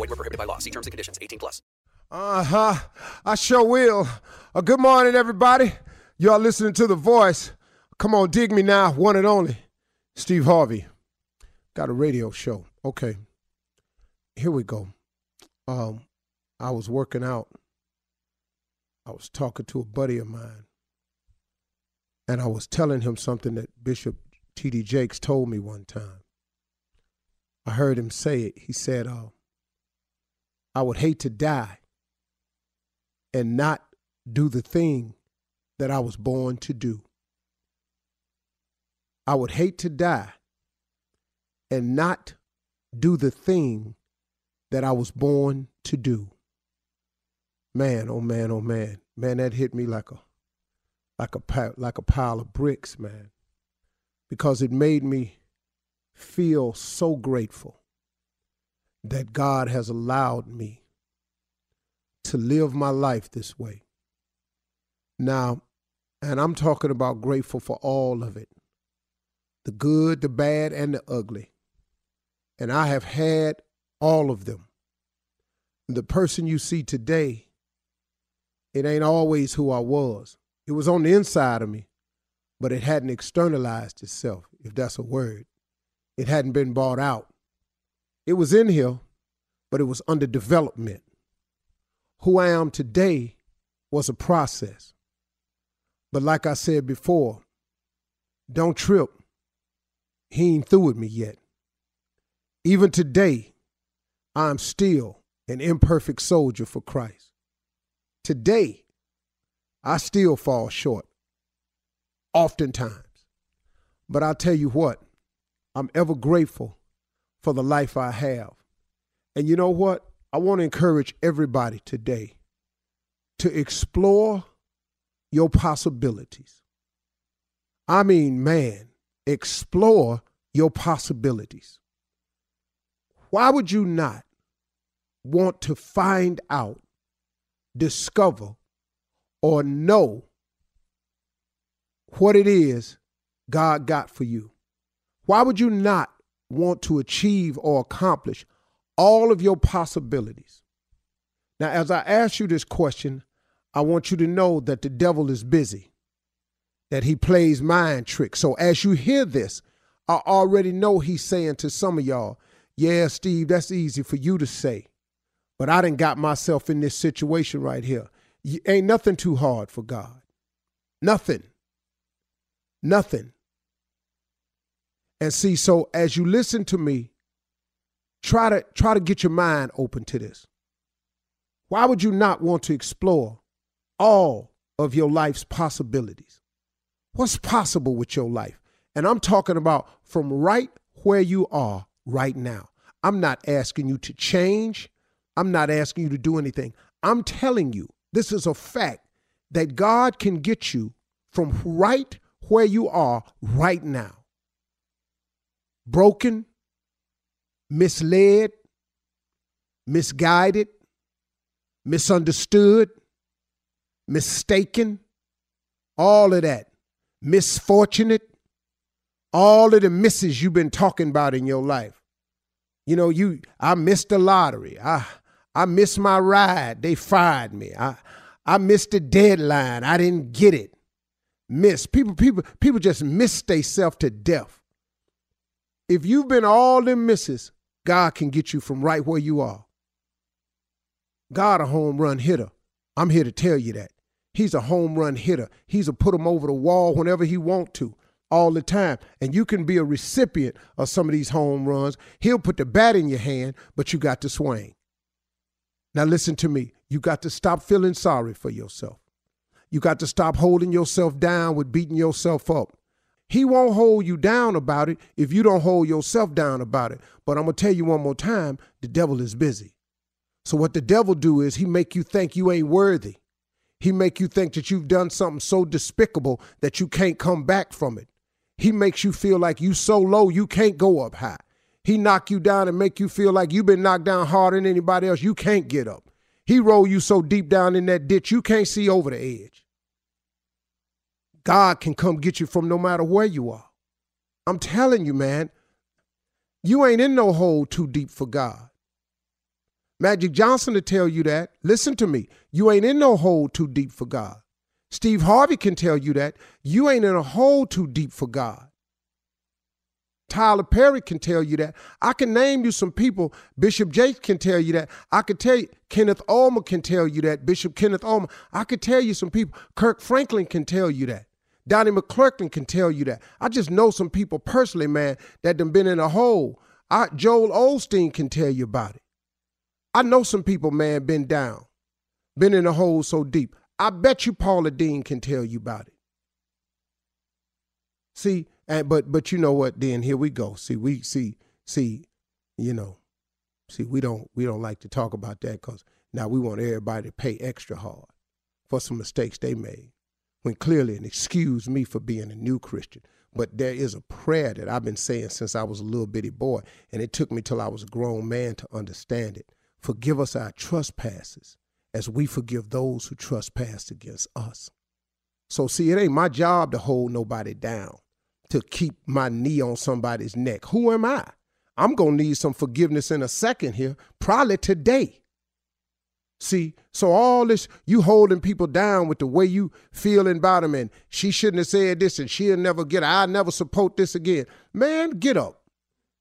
Void were prohibited by law. See terms and conditions. 18 plus. Uh huh. I sure will. Uh, good morning, everybody. Y'all listening to The Voice. Come on, dig me now, one and only. Steve Harvey. Got a radio show. Okay. Here we go. Um, I was working out. I was talking to a buddy of mine. And I was telling him something that Bishop T.D. Jakes told me one time. I heard him say it. He said, uh, I would hate to die and not do the thing that I was born to do. I would hate to die and not do the thing that I was born to do. Man, oh man, oh man, man, that hit me like a like a like a pile of bricks, man, because it made me feel so grateful that God has allowed me to live my life this way. Now, and I'm talking about grateful for all of it the good, the bad, and the ugly. And I have had all of them. The person you see today, it ain't always who I was. It was on the inside of me, but it hadn't externalized itself, if that's a word. It hadn't been bought out. It was in here, but it was under development. Who I am today was a process. But like I said before, don't trip. He ain't through with me yet. Even today, I'm still an imperfect soldier for Christ. Today, I still fall short, oftentimes. But I'll tell you what, I'm ever grateful for the life I have. And you know what? I want to encourage everybody today to explore your possibilities. I mean, man, explore your possibilities. Why would you not want to find out, discover, or know what it is God got for you? Why would you not want to achieve or accomplish all of your possibilities. Now, as I ask you this question, I want you to know that the devil is busy, that he plays mind tricks. So as you hear this, I already know he's saying to some of y'all, yeah, Steve, that's easy for you to say. But I didn't got myself in this situation right here. You, Ain't nothing too hard for God. Nothing. Nothing. And see, so as you listen to me, try to try to get your mind open to this. Why would you not want to explore all of your life's possibilities? What's possible with your life? And I'm talking about from right where you are right now. I'm not asking you to change. I'm not asking you to do anything. I'm telling you, this is a fact that God can get you from right where you are right now broken, misled, misguided, misunderstood, mistaken, all of that, misfortunate, all of the misses you've been talking about in your life. You know, you I missed the lottery. I I missed my ride. They fired me. I I missed the deadline. I didn't get it. Miss. People people people just miss themselves to death. If you've been all them misses, God can get you from right where you are. God a home run hitter. I'm here to tell you that. He's a home run hitter. He's a put him over the wall whenever he want to, all the time. And you can be a recipient of some of these home runs. He'll put the bat in your hand, but you got to swing. Now listen to me. You got to stop feeling sorry for yourself. You got to stop holding yourself down with beating yourself up. He won't hold you down about it if you don't hold yourself down about it. But I'm going to tell you one more time, the devil is busy. So what the devil do is he make you think you ain't worthy. He make you think that you've done something so despicable that you can't come back from it. He makes you feel like you so low you can't go up high. He knock you down and make you feel like you've been knocked down harder than anybody else. You can't get up. He roll you so deep down in that ditch you can't see over the edge. God can come get you from no matter where you are. I'm telling you, man, you ain't in no hole too deep for God. Magic Johnson to tell you that. Listen to me. You ain't in no hole too deep for God. Steve Harvey can tell you that. You ain't in a hole too deep for God. Tyler Perry can tell you that. I can name you some people. Bishop Jakes can tell you that. I could tell you, Kenneth Ulmer can tell you that. Bishop Kenneth Ulmer. I could tell you some people. Kirk Franklin can tell you that. Donnie McClurkin can tell you that. I just know some people personally, man, that done been in a hole. I, Joel Osteen can tell you about it. I know some people, man, been down, been in a hole so deep. I bet you Paula Deen can tell you about it. See, and but but you know what? Then here we go. See, we see see, you know, see we don't we don't like to talk about that because now we want everybody to pay extra hard for some mistakes they made when clearly, and excuse me for being a new Christian, but there is a prayer that I've been saying since I was a little bitty boy, and it took me till I was a grown man to understand it. Forgive us our trespasses as we forgive those who trespass against us. So, see, it ain't my job to hold nobody down, to keep my knee on somebody's neck. Who am I? I'm going to need some forgiveness in a second here, probably today. See, so all this you holding people down with the way you feeling about them, and she shouldn't have said this, and she'll never get. I never support this again. Man, get up,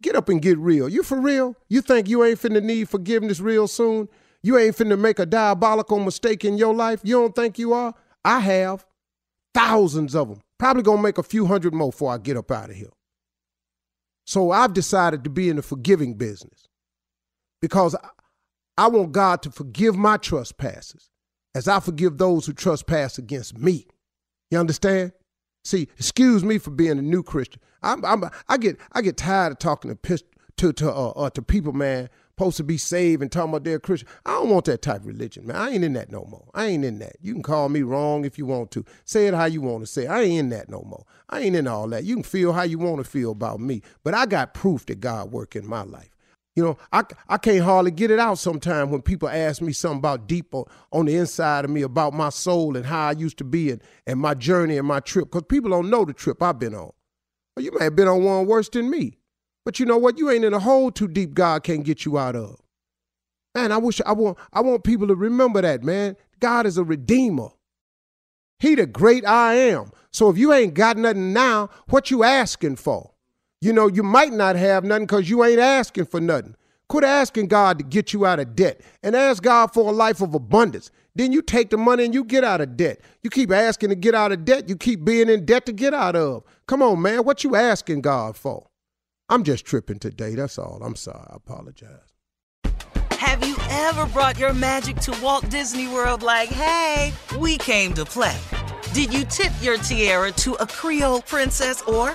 get up and get real. You for real? You think you ain't finna need forgiveness real soon? You ain't finna make a diabolical mistake in your life? You don't think you are? I have thousands of them. Probably gonna make a few hundred more before I get up out of here. So I've decided to be in the forgiving business because I want God to forgive my trespasses as I forgive those who trespass against me. You understand? See, excuse me for being a new Christian. I'm, I'm, i get, I get tired of talking to to to uh, uh, to people, man, supposed to be saved and talking about they're Christian. I don't want that type of religion, man. I ain't in that no more. I ain't in that. You can call me wrong if you want to. Say it how you want to say. It. I ain't in that no more. I ain't in all that. You can feel how you want to feel about me, but I got proof that God work in my life. You know, I, I can't hardly get it out sometimes when people ask me something about deeper on the inside of me about my soul and how I used to be and, and my journey and my trip. Because people don't know the trip I've been on. Well, you may have been on one worse than me. But you know what? You ain't in a hole too deep God can't get you out of. Man, I wish I want I want people to remember that, man. God is a redeemer. He the great I am. So if you ain't got nothing now, what you asking for? You know, you might not have nothing because you ain't asking for nothing. Quit asking God to get you out of debt and ask God for a life of abundance. Then you take the money and you get out of debt. You keep asking to get out of debt. You keep being in debt to get out of. Come on, man. What you asking God for? I'm just tripping today. That's all. I'm sorry. I apologize. Have you ever brought your magic to Walt Disney World like, hey, we came to play? Did you tip your tiara to a Creole princess or